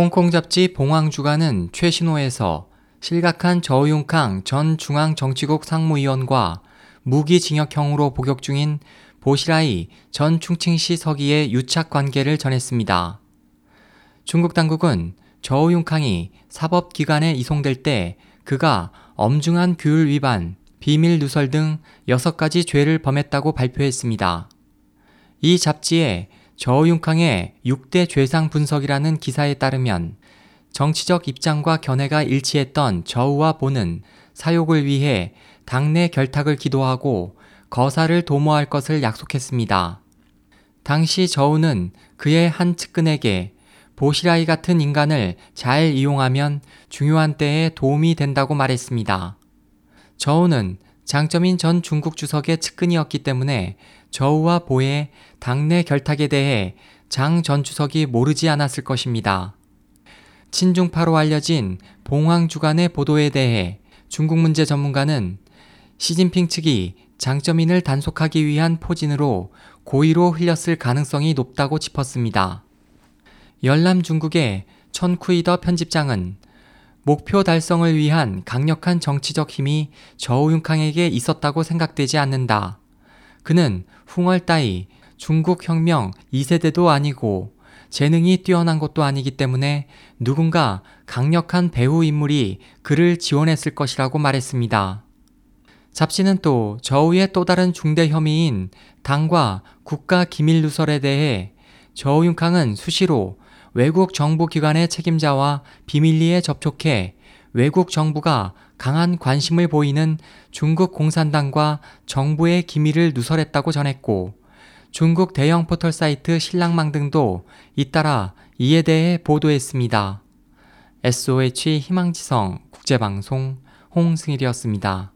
홍콩 잡지 봉황주간은 최신호에서 실각한 저우융캉 전 중앙정치국 상무위원과 무기징역형으로 복역 중인 보시라이 전 충칭시 서기의 유착 관계를 전했습니다. 중국 당국은 저우융캉이 사법기관에 이송될 때 그가 엄중한 규율 위반, 비밀 누설 등 6가지 죄를 범했다고 발표했습니다. 이 잡지에 저우융캉의 6대 죄상 분석이라는 기사에 따르면 정치적 입장과 견해가 일치했던 저우와 보는 사욕을 위해 당내 결탁을 기도하고 거사를 도모할 것을 약속했습니다. 당시 저우는 그의 한 측근에게 보시라이 같은 인간을 잘 이용하면 중요한 때에 도움이 된다고 말했습니다. 저우는 장점인 전 중국 주석의 측근이었기 때문에 저우와 보의 당내 결탁에 대해 장 전 주석이 모르지 않았을 것입니다. 친중파로 알려진 봉황 주간의 보도에 대해 중국 문제 전문가는 시진핑 측이 장점인을 단속하기 위한 포진으로 고의로 흘렸을 가능성이 높다고 짚었습니다. 열남 중국의 천쿠이더 편집장은 목표 달성을 위한 강력한 정치적 힘이 저우융캉에게 있었다고 생각되지 않는다. 그는 붕얼 따위 중국 혁명 2세대도 아니고 재능이 뛰어난 것도 아니기 때문에 누군가 강력한 배우 인물이 그를 지원했을 것이라고 말했습니다. 잡지는 또 저우의 또 다른 중대 혐의인 당과 국가 기밀 누설에 대해 저우융캉은 수시로 외국 정부 기관의 책임자와 비밀리에 접촉해 외국 정부가 강한 관심을 보이는 중국 공산당과 정부의 기밀을 누설했다고 전했고 중국 대형 포털 사이트 신랑망 등도 잇따라 이에 대해 보도했습니다. SOH 희망지성 국제방송 홍승일이었습니다.